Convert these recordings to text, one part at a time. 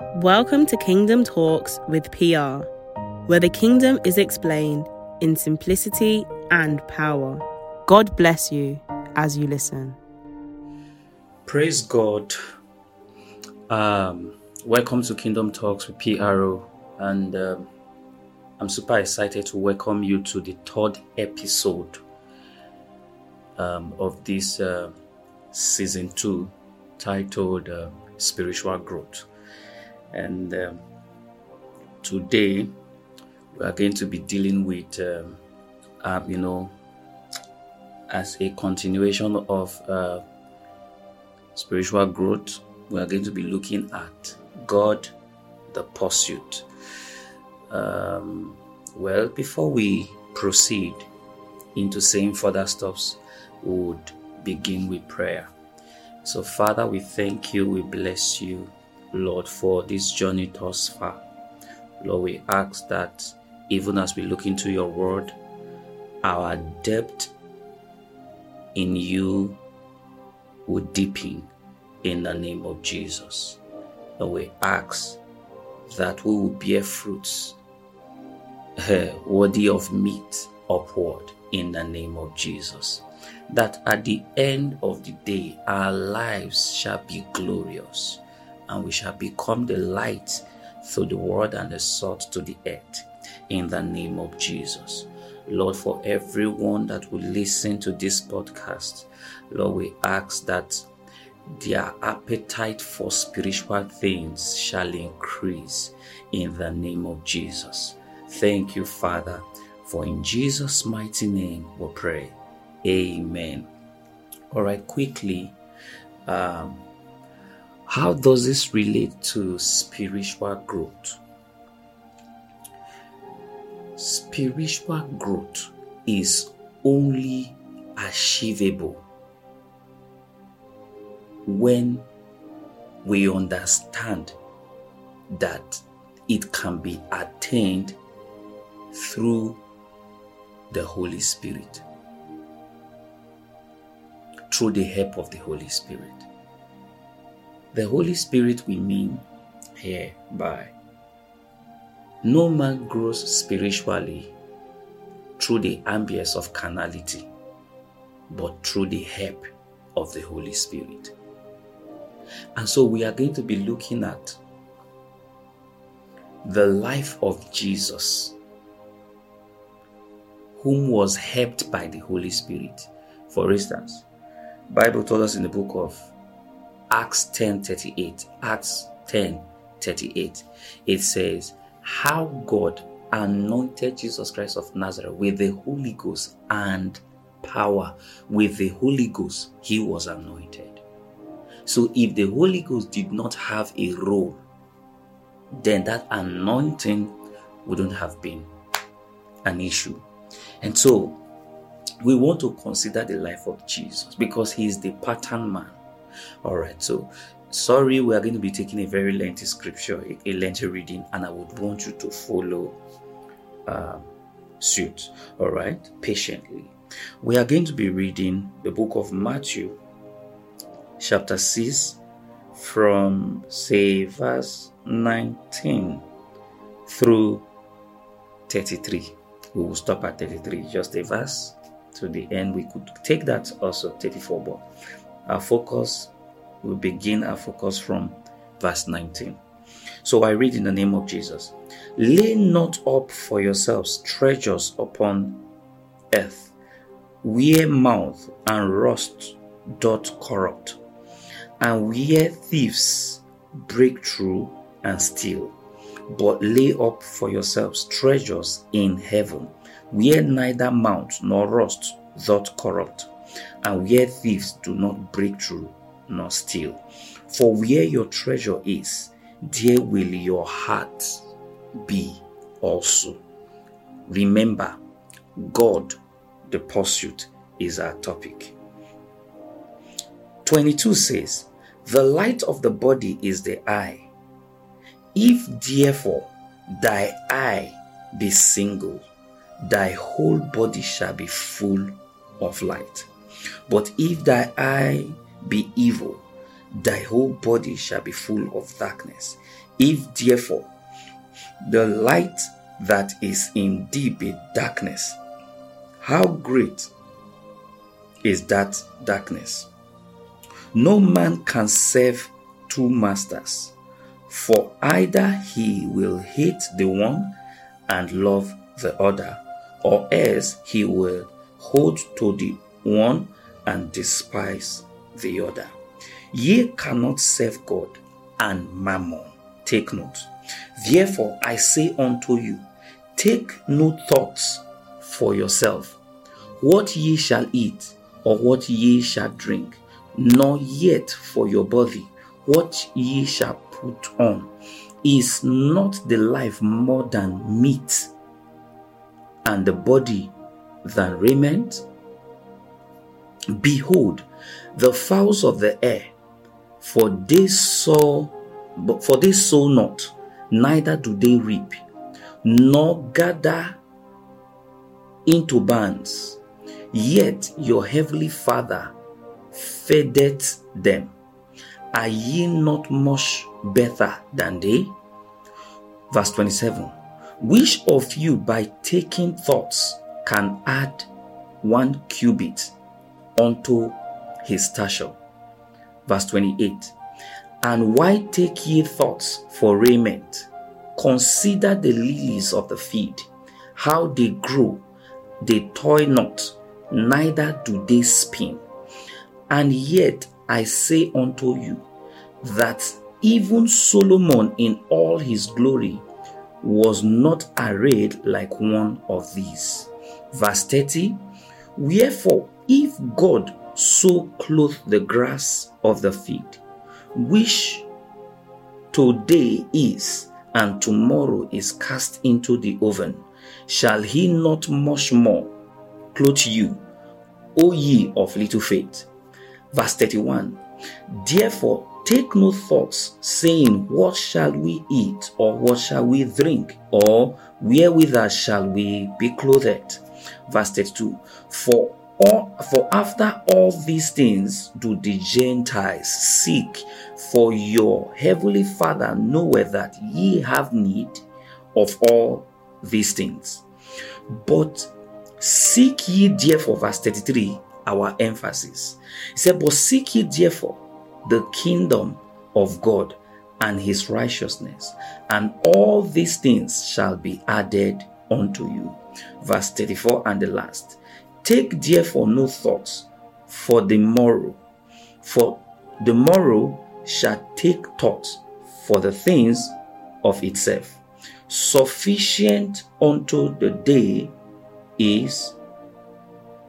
Welcome to Kingdom Talks with PR, where the kingdom is explained in simplicity and power. God bless you as you listen. Praise God. Um, welcome to Kingdom Talks with PRO, and um, I'm super excited to welcome you to the third episode um, of this uh, season two titled uh, Spiritual Growth. And um, today we are going to be dealing with, um, uh, you know, as a continuation of uh, spiritual growth, we are going to be looking at God, the pursuit. Um, well, before we proceed into saying further steps, we would begin with prayer. So, Father, we thank you, we bless you, Lord, for this journey thus far. Lord, we ask that even as we look into your word, our depth in you would deepen in the name of Jesus. And we ask that we will bear fruits uh, worthy of meat upward in the name of Jesus. That at the end of the day, our lives shall be glorious and we shall become the light through the word and the salt to the earth in the name of Jesus. Lord, for everyone that will listen to this podcast, Lord, we ask that their appetite for spiritual things shall increase in the name of Jesus. Thank you, Father, for in Jesus' mighty name we pray. Amen. All right, quickly, um, how does this relate to spiritual growth? Spiritual growth is only achievable when we understand that it can be attained through the Holy Spirit, through the help of the Holy Spirit. The Holy Spirit we mean here by no man grows spiritually through the ambience of carnality, but through the help of the Holy Spirit. And so we are going to be looking at the life of Jesus, whom was helped by the Holy Spirit. For instance, Bible told us in the book of Acts 10:38. Acts 10:38. It says, "How God anointed Jesus Christ of Nazareth with the Holy Ghost and power. With the Holy Ghost, he was anointed." So if the Holy Ghost did not have a role, then that anointing wouldn't have been an issue. And so we want to consider the life of Jesus because he is the pattern man. All right, so sorry, we are going to be taking a very lengthy scripture, a, lengthy reading, and I would want you to follow um, suit. All right, patiently. We are going to be reading the book of Matthew, chapter 6, from say verse 19 through 33. We will stop at 33, just a verse to the end. We could take that also, 34, but our focus will begin our focus from verse 19. So I read in the name of Jesus Lay not up for yourselves treasures upon earth, where mouth and rust doth corrupt, and where thieves break through and steal. But lay up for yourselves treasures in heaven, where neither mouth nor rust doth corrupt, and where thieves do not break through nor steal. For where your treasure is, there will your heart be also. Remember, God, the pursuit, is our topic. 22 says, The light of the body is the eye. If therefore thy eye be single, thy whole body shall be full of light. But if thy eye be evil, thy whole body shall be full of darkness. If therefore the light that is in thee be darkness, how great is that darkness? No man can serve two masters, for either he will hate the one and love the other, or else he will hold to the one and despise the other. Ye cannot serve God and mammon. Take note. Therefore I say unto you, take no thoughts for yourself, what ye shall eat, or what ye shall drink, nor yet for your body, what ye shall put on. Is not the life more than meat, and the body than raiment? Behold, the fowls of the air, for they sow, but for they sow not, neither do they reap, nor gather into barns, yet your heavenly Father feedeth them. Are ye not much better than they? Verse 27 Which of you by taking thoughts can add one cubit unto his stature? Verse 28 And why take ye thoughts for raiment? Consider the lilies of the field, how they grow, they toil not, neither do they spin. And yet I say unto you that even Solomon in all his glory was not arrayed like one of these. Verse 30 Wherefore, if God so clothe the grass of the field, which today is and tomorrow is cast into the oven, shall he not much more clothe you, O ye of little faith? Verse 31 Therefore, take no thoughts, saying, What shall we eat, or what shall we drink, or wherewithal shall we be clothed? Verse 32 For for after all these things do the Gentiles seek, for your heavenly Father knoweth that ye have need of all these things. But seek ye therefore, verse 33, our emphasis. He said, But seek ye therefore the kingdom of God and his righteousness, and all these things shall be added unto you. Verse 34 and the last. Take therefore no thoughts for the morrow, for the morrow shall take thought for the things of itself. Sufficient unto the day is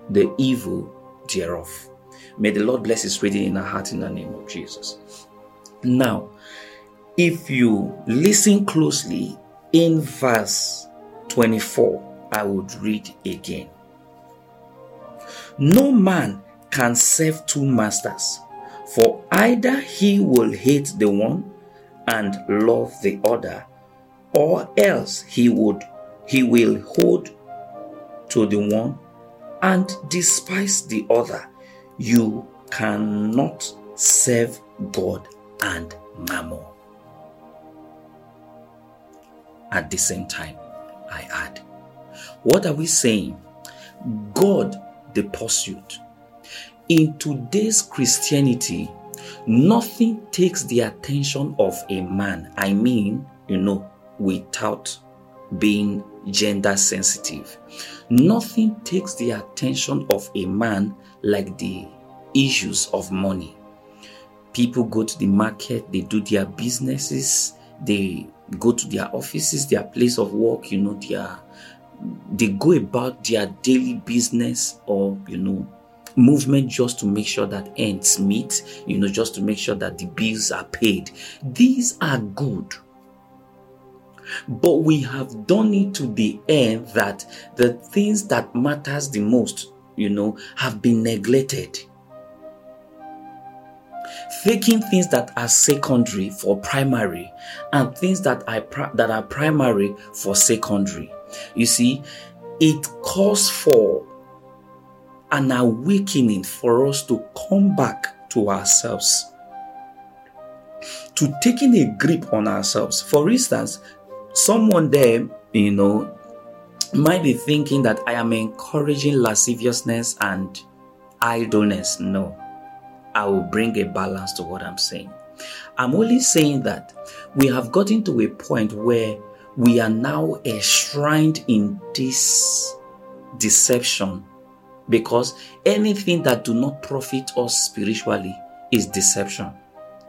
the evil thereof. May the Lord bless his reading in our heart in the name of Jesus. Now, if you listen closely in verse 24, I would read again. No man can serve two masters, for either he will hate the one and love the other, or else he would he will hold to the one and despise the other. You cannot serve God and mammon. At the same time, I add, what are we saying? God the pursuit. In today's Christianity, nothing takes the attention of a man. I mean, you know, without being gender sensitive. Nothing takes the attention of a man like the issues of money. People go to the market, they do their businesses, they go to their offices, their place of work, you know, their they go about their daily business or you know movement just to make sure that ends meet you know just to make sure that the bills are paid. These are good. But we have done it to the end that the things that matters the most you know have been neglected. Taking things that are secondary for primary and things that are that are primary for secondary you see, it calls for an awakening for us to come back to ourselves. to taking a grip on ourselves. For instance, someone there, you know, might be thinking that I am encouraging lasciviousness and idleness. No, I will bring a balance to what I'm saying. I'm only saying that we have gotten to a point where we are now enshrined in this deception because anything that do not profit us spiritually is deception.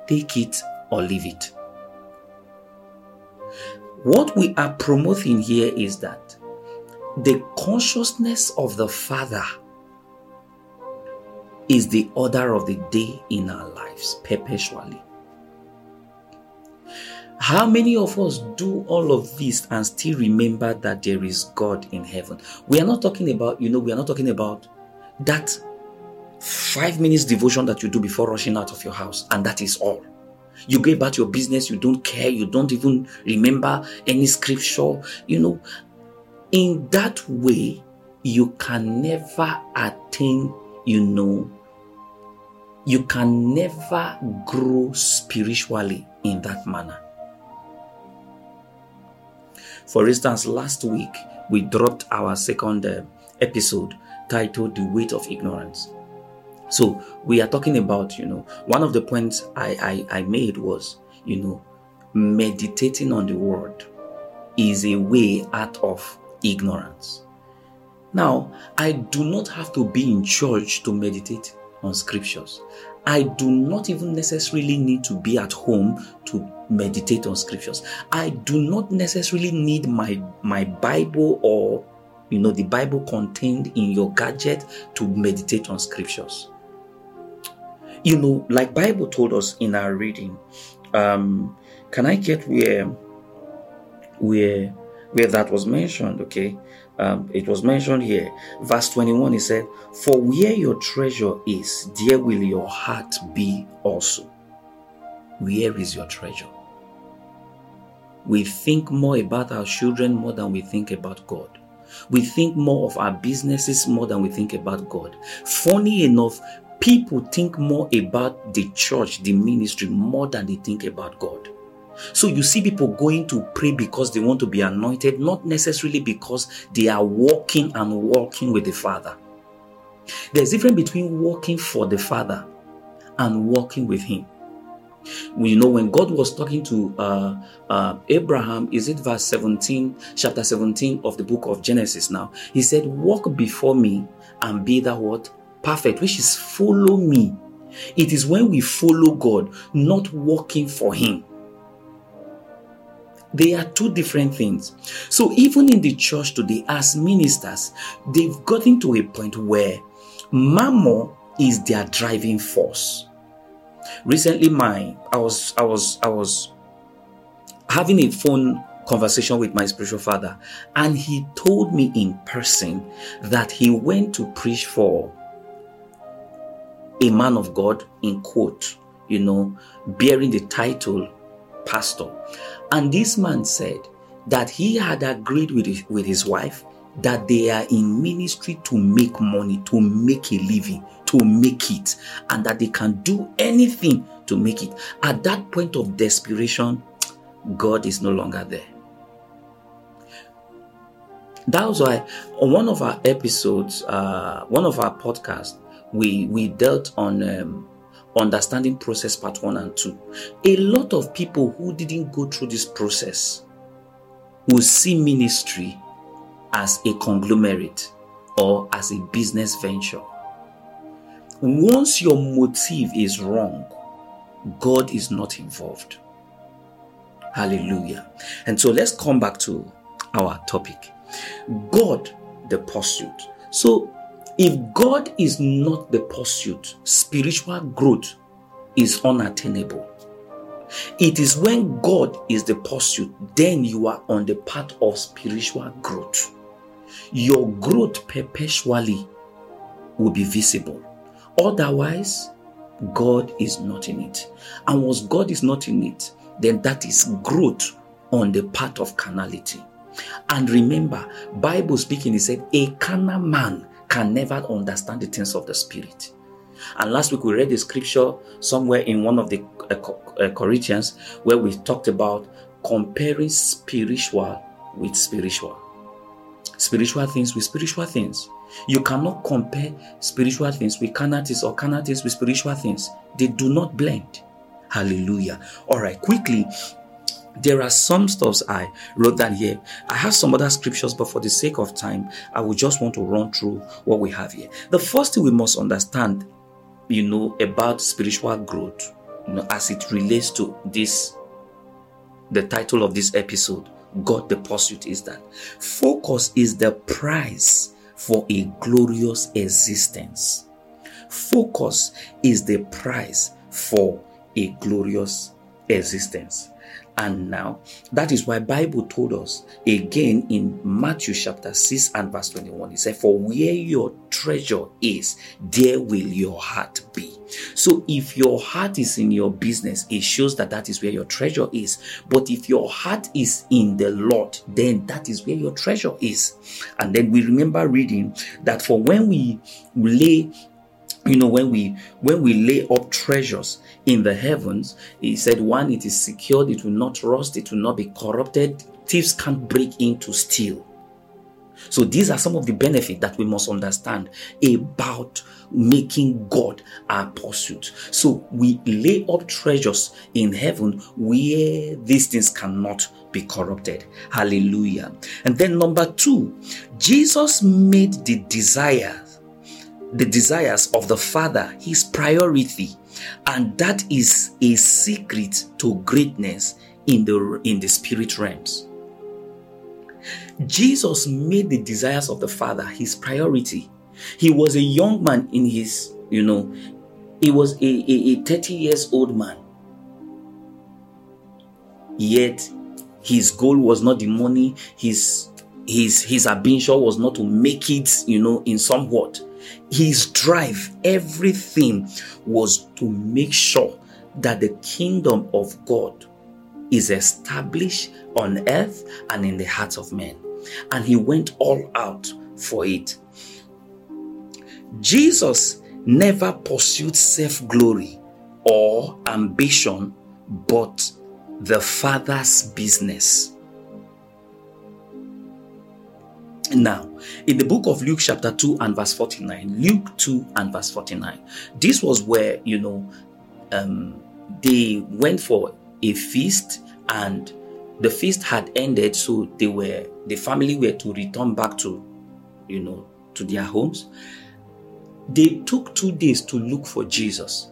Take it or leave it. What we are promoting here is that the consciousness of the father is the order of the day in our lives perpetually how many of us do all of this and still remember that there is God in heaven? We are not talking about, you know, we are not talking about that five minutes devotion that you do before rushing out of your house, and that is all. You go about your business, you don't care, you don't even remember any scripture, you know. In that way, you can never attain, you know, you can never grow spiritually in that manner. For instance, last week we dropped our second uh, episode titled The Weight of Ignorance. So we are talking about, you know, one of the points I, I, I made was, you know, meditating on the word is a way out of ignorance. Now, I do not have to be in church to meditate on scriptures. I do not even necessarily need to be at home to meditate on scriptures. I do not necessarily need my my Bible or you know the Bible contained in your gadget to meditate on scriptures. You know, like Bible told us in our reading. Um, can I get where where where that was mentioned? Okay, um, it was mentioned here. Verse 21, he said, For where your treasure is, there will your heart be also. Where is your treasure? We think more about our children more than we think about God. We think more of our businesses more than we think about God. Funny enough, people think more about the church, the ministry, more than they think about God. So you see people going to pray because they want to be anointed, not necessarily because they are walking and walking with the Father. There's a difference between walking for the Father and walking with Him. We know when God was talking to uh, uh, Abraham, is it verse 17, chapter 17 of the book of Genesis now? He said, Walk before me and be that what? Perfect, which is follow me. It is when we follow God, not walking for Him. They are two different things. So even in the church today, as ministers, they've gotten to a point where mammon is their driving force. Recently, my I was I was I was having a phone conversation with my spiritual father, and he told me in person that he went to preach for a man of God in quote, you know, bearing the title pastor. And this man said that he had agreed with his, with his wife that they are in ministry to make money, to make a living, to make it, and that they can do anything to make it. At that point of desperation, God is no longer there. That was why on one of our episodes, uh, one of our podcasts, we we dealt on um, understanding process part one and two. A lot of people who didn't go through this process will see ministry as a conglomerate or as a business venture. Once your motive is wrong, God is not involved. Hallelujah. And so let's come back to our topic God, the pursuit. So if God is not the pursuit, spiritual growth is unattainable. It is when God is the pursuit, then you are on the path of spiritual growth. Your growth perpetually will be visible. Otherwise, God is not in it. And once God is not in it, then that is growth on the path of carnality. And remember, Bible speaking, he said, a carnal man can never understand the things of the spirit. And last week we read the scripture somewhere in one of the uh, uh, Corinthians where we talked about comparing spiritual with spiritual. Spiritual things with spiritual things. You cannot compare spiritual things with carnal things or carnal things with spiritual things. They do not blend. Hallelujah. All right, quickly. There are some stuffs I wrote down here. I have some other scriptures, but for the sake of time, I will just want to run through what we have here. The first thing we must understand, you know, about spiritual growth, you know, as it relates to this, the title of this episode, God the pursuit is that focus is the price for a glorious existence. Focus is the price for a glorious existence. And now that is why Bible told us again in Matthew chapter 6 and verse 21. He said, For where your treasure is, there will your heart be. So if your heart is in your business, it shows that that is where your treasure is. But if your heart is in the Lord, then that is where your treasure is. And then we remember reading that for when we lay you know when we when we lay up treasures in the heavens he said one it is secured it will not rust it will not be corrupted thieves can't break in to steal so these are some of the benefits that we must understand about making God our pursuit. So we lay up treasures in heaven where these things cannot be corrupted. Hallelujah. And then number two, Jesus made the desires, the desires of the Father his priority. And that is a secret to greatness in the in the spirit realms. Jesus made the desires of the Father his priority. He was a young man in his, you know, he was a, a, a 30 years old man. Yet his goal was not the money, his his his ambition was not to make it, you know, in somewhat. His drive, everything was to make sure that the kingdom of God is established on earth and in the hearts of men. And he went all out for it. Jesus never pursued self glory or ambition, but the Father's business. Now, in the book of Luke, chapter 2 and verse 49, Luke 2 and verse 49, this was where, you know, um, they went for a feast and the feast had ended so they were the family were to return back to you know to their homes. They took two days to look for jesus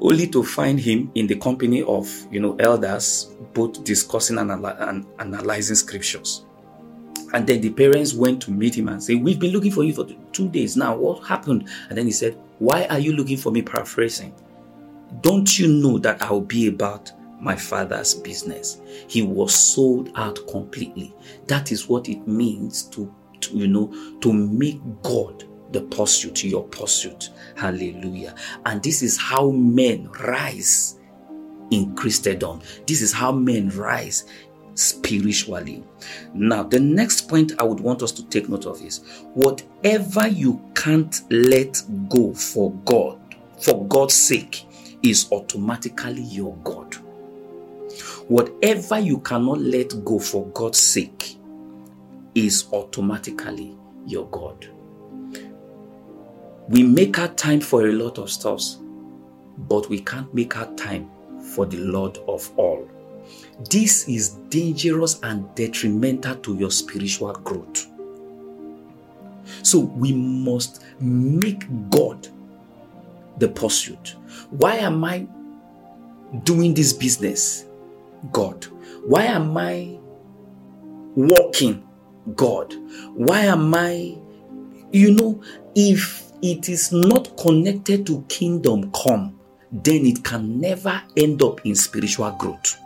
only to find him in the company of you know elders both discussing and analyzing scriptures and then the parents went to meet him and say we've been looking for you for two days now what happened and then he said why are you looking for me paraphrasing don't you know that i'll be about my father's business. He was sold out completely. That is what it means to, to you know, to make God the pursuit, your pursuit. Hallelujah. And this is how men rise in Christendom. This is how men rise spiritually. Now, the next point I would want us to take note of is whatever you can't let go for God, for God's sake, is automatically your God. Whatever you cannot let go for God's sake is automatically your God. We make our time for a lot of stuffs, but we can't make our time for the Lord of all. This is dangerous and detrimental to your spiritual growth. So we must make God the pursuit. Why am I doing this business? God? Why am I walking God? Why am I, you know, if it is not connected to kingdom come, then it can never end up in spiritual growth.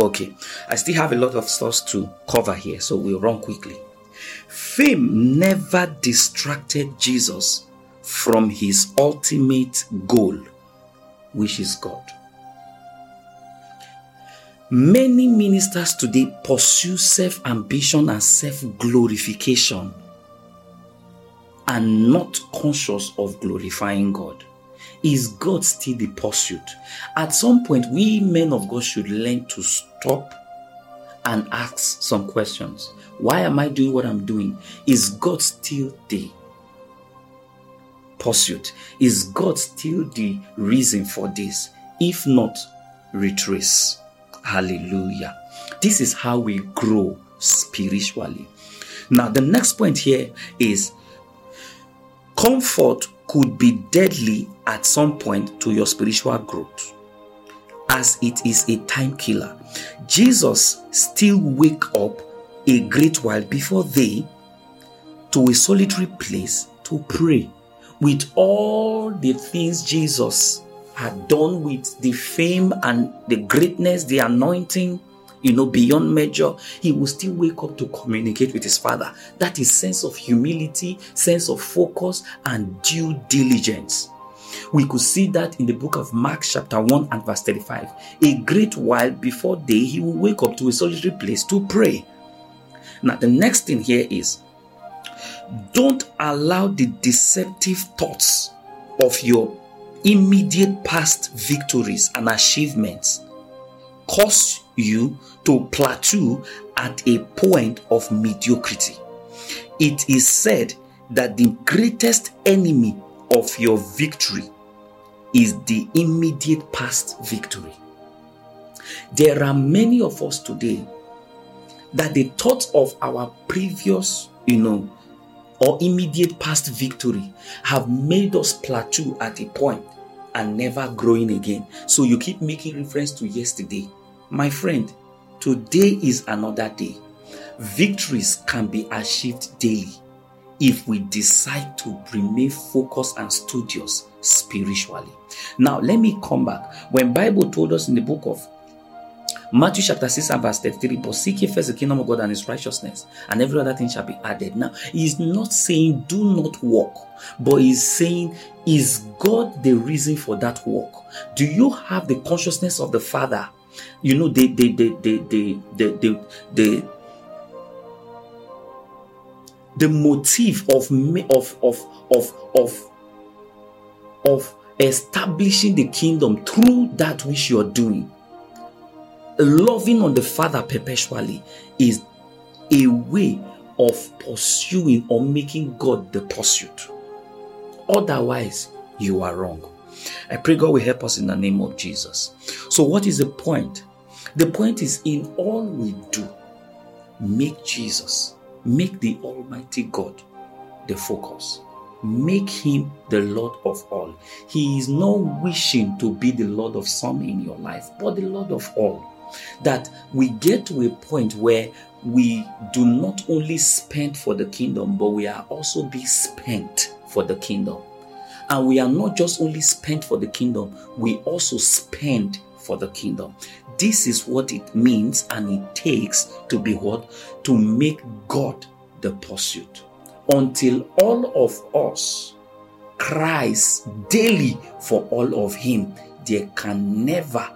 Okay, I still have a lot of stuff to cover here, so we'll run quickly. Fame never distracted Jesus from his ultimate goal, which is God. Many ministers today pursue self ambition and self glorification and not conscious of glorifying God? Is God still the pursuit? At some point, we men of God should learn to stop and ask some questions. Why am I doing what I'm doing? Is God still the pursuit? Is God still the reason for this? If not, retrace. Hallelujah. This is how we grow spiritually. Now, the next point here is comfort could be deadly at some point to your spiritual growth as it is a time killer. Jesus still wake up a great while before they to a solitary place to pray with all the things Jesus had done with the fame and the greatness, the anointing, you know, beyond measure, he will still wake up to communicate with his father. That is sense of humility, sense of focus, and due diligence. We could see that in the book of Mark, chapter 1 and verse 35. A great while before day, he will wake up to a solitary place to pray. Now, the next thing here is don't allow the deceptive thoughts of your immediate past victories and achievements cause you to plateau at a point of mediocrity. It is said that the greatest enemy of your victory is the immediate past victory. There are many of us today that the thought of our previous, you know, or immediate past victory have made us plateau at a point and never growing again. So you keep making reference to yesterday. My friend, today is another day. Victories can be achieved daily if we decide to remain focused and studious spiritually. Now, let me come back. When Bible told us in the book of Matthew chapter 6 and verse 33, but seek ye first the kingdom of God and his righteousness, and every other thing shall be added. Now, he's not saying do not walk, but he's saying, is God the reason for that walk? Do you have the consciousness of the Father? You know, the the the the the the the, the, the motive of of of of of of establishing the kingdom through that which you're doing loving on the Father perpetually is a way of pursuing or making God the pursuit. Otherwise, you are wrong. I pray God will help us in the name of Jesus. So, what is the point? The point is in all we do, make Jesus, make the Almighty God the focus. Make him the Lord of all. He is not wishing to be the Lord of some in your life, but the Lord of all that we get to a point where we do not only spend for the kingdom, but we are also be spent for the kingdom. And we are not just only spent for the kingdom, we also spend for the kingdom. This is what it means and it takes to be what? To make God the pursuit. Until all of us cries daily for all of Him, there can never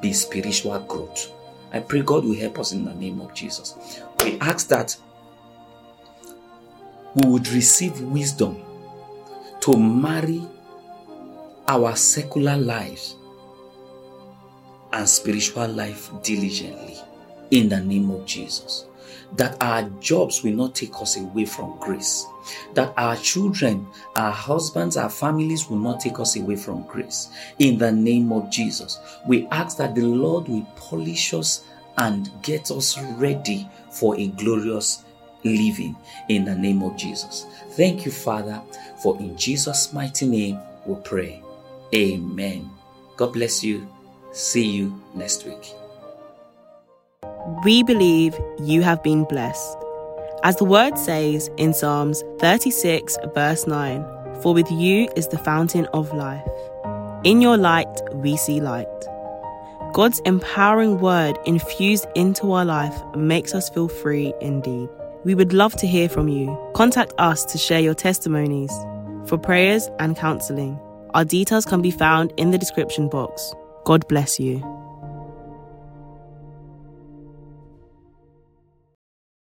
be spiritual growth. I pray God will help us in the name of Jesus. We ask that we would receive wisdom to marry our secular lives and spiritual life diligently in the name of Jesus that our jobs will not take us away from grace, that our children, our husbands, our families will not take us away from grace. In the name of Jesus, we ask that the Lord will polish us and get us ready for a glorious living in the name of Jesus. Thank you, Father, for in Jesus' mighty name we pray. Amen. God bless you. See you next week. We believe you have been blessed. As the word says in Psalms 36, verse 9, For with you is the fountain of life. In your light, we see light. God's empowering word infused into our life makes us feel free indeed. We would love to hear from you. Contact us to share your testimonies. For prayers and counseling, our details can be found in the description box. God bless you.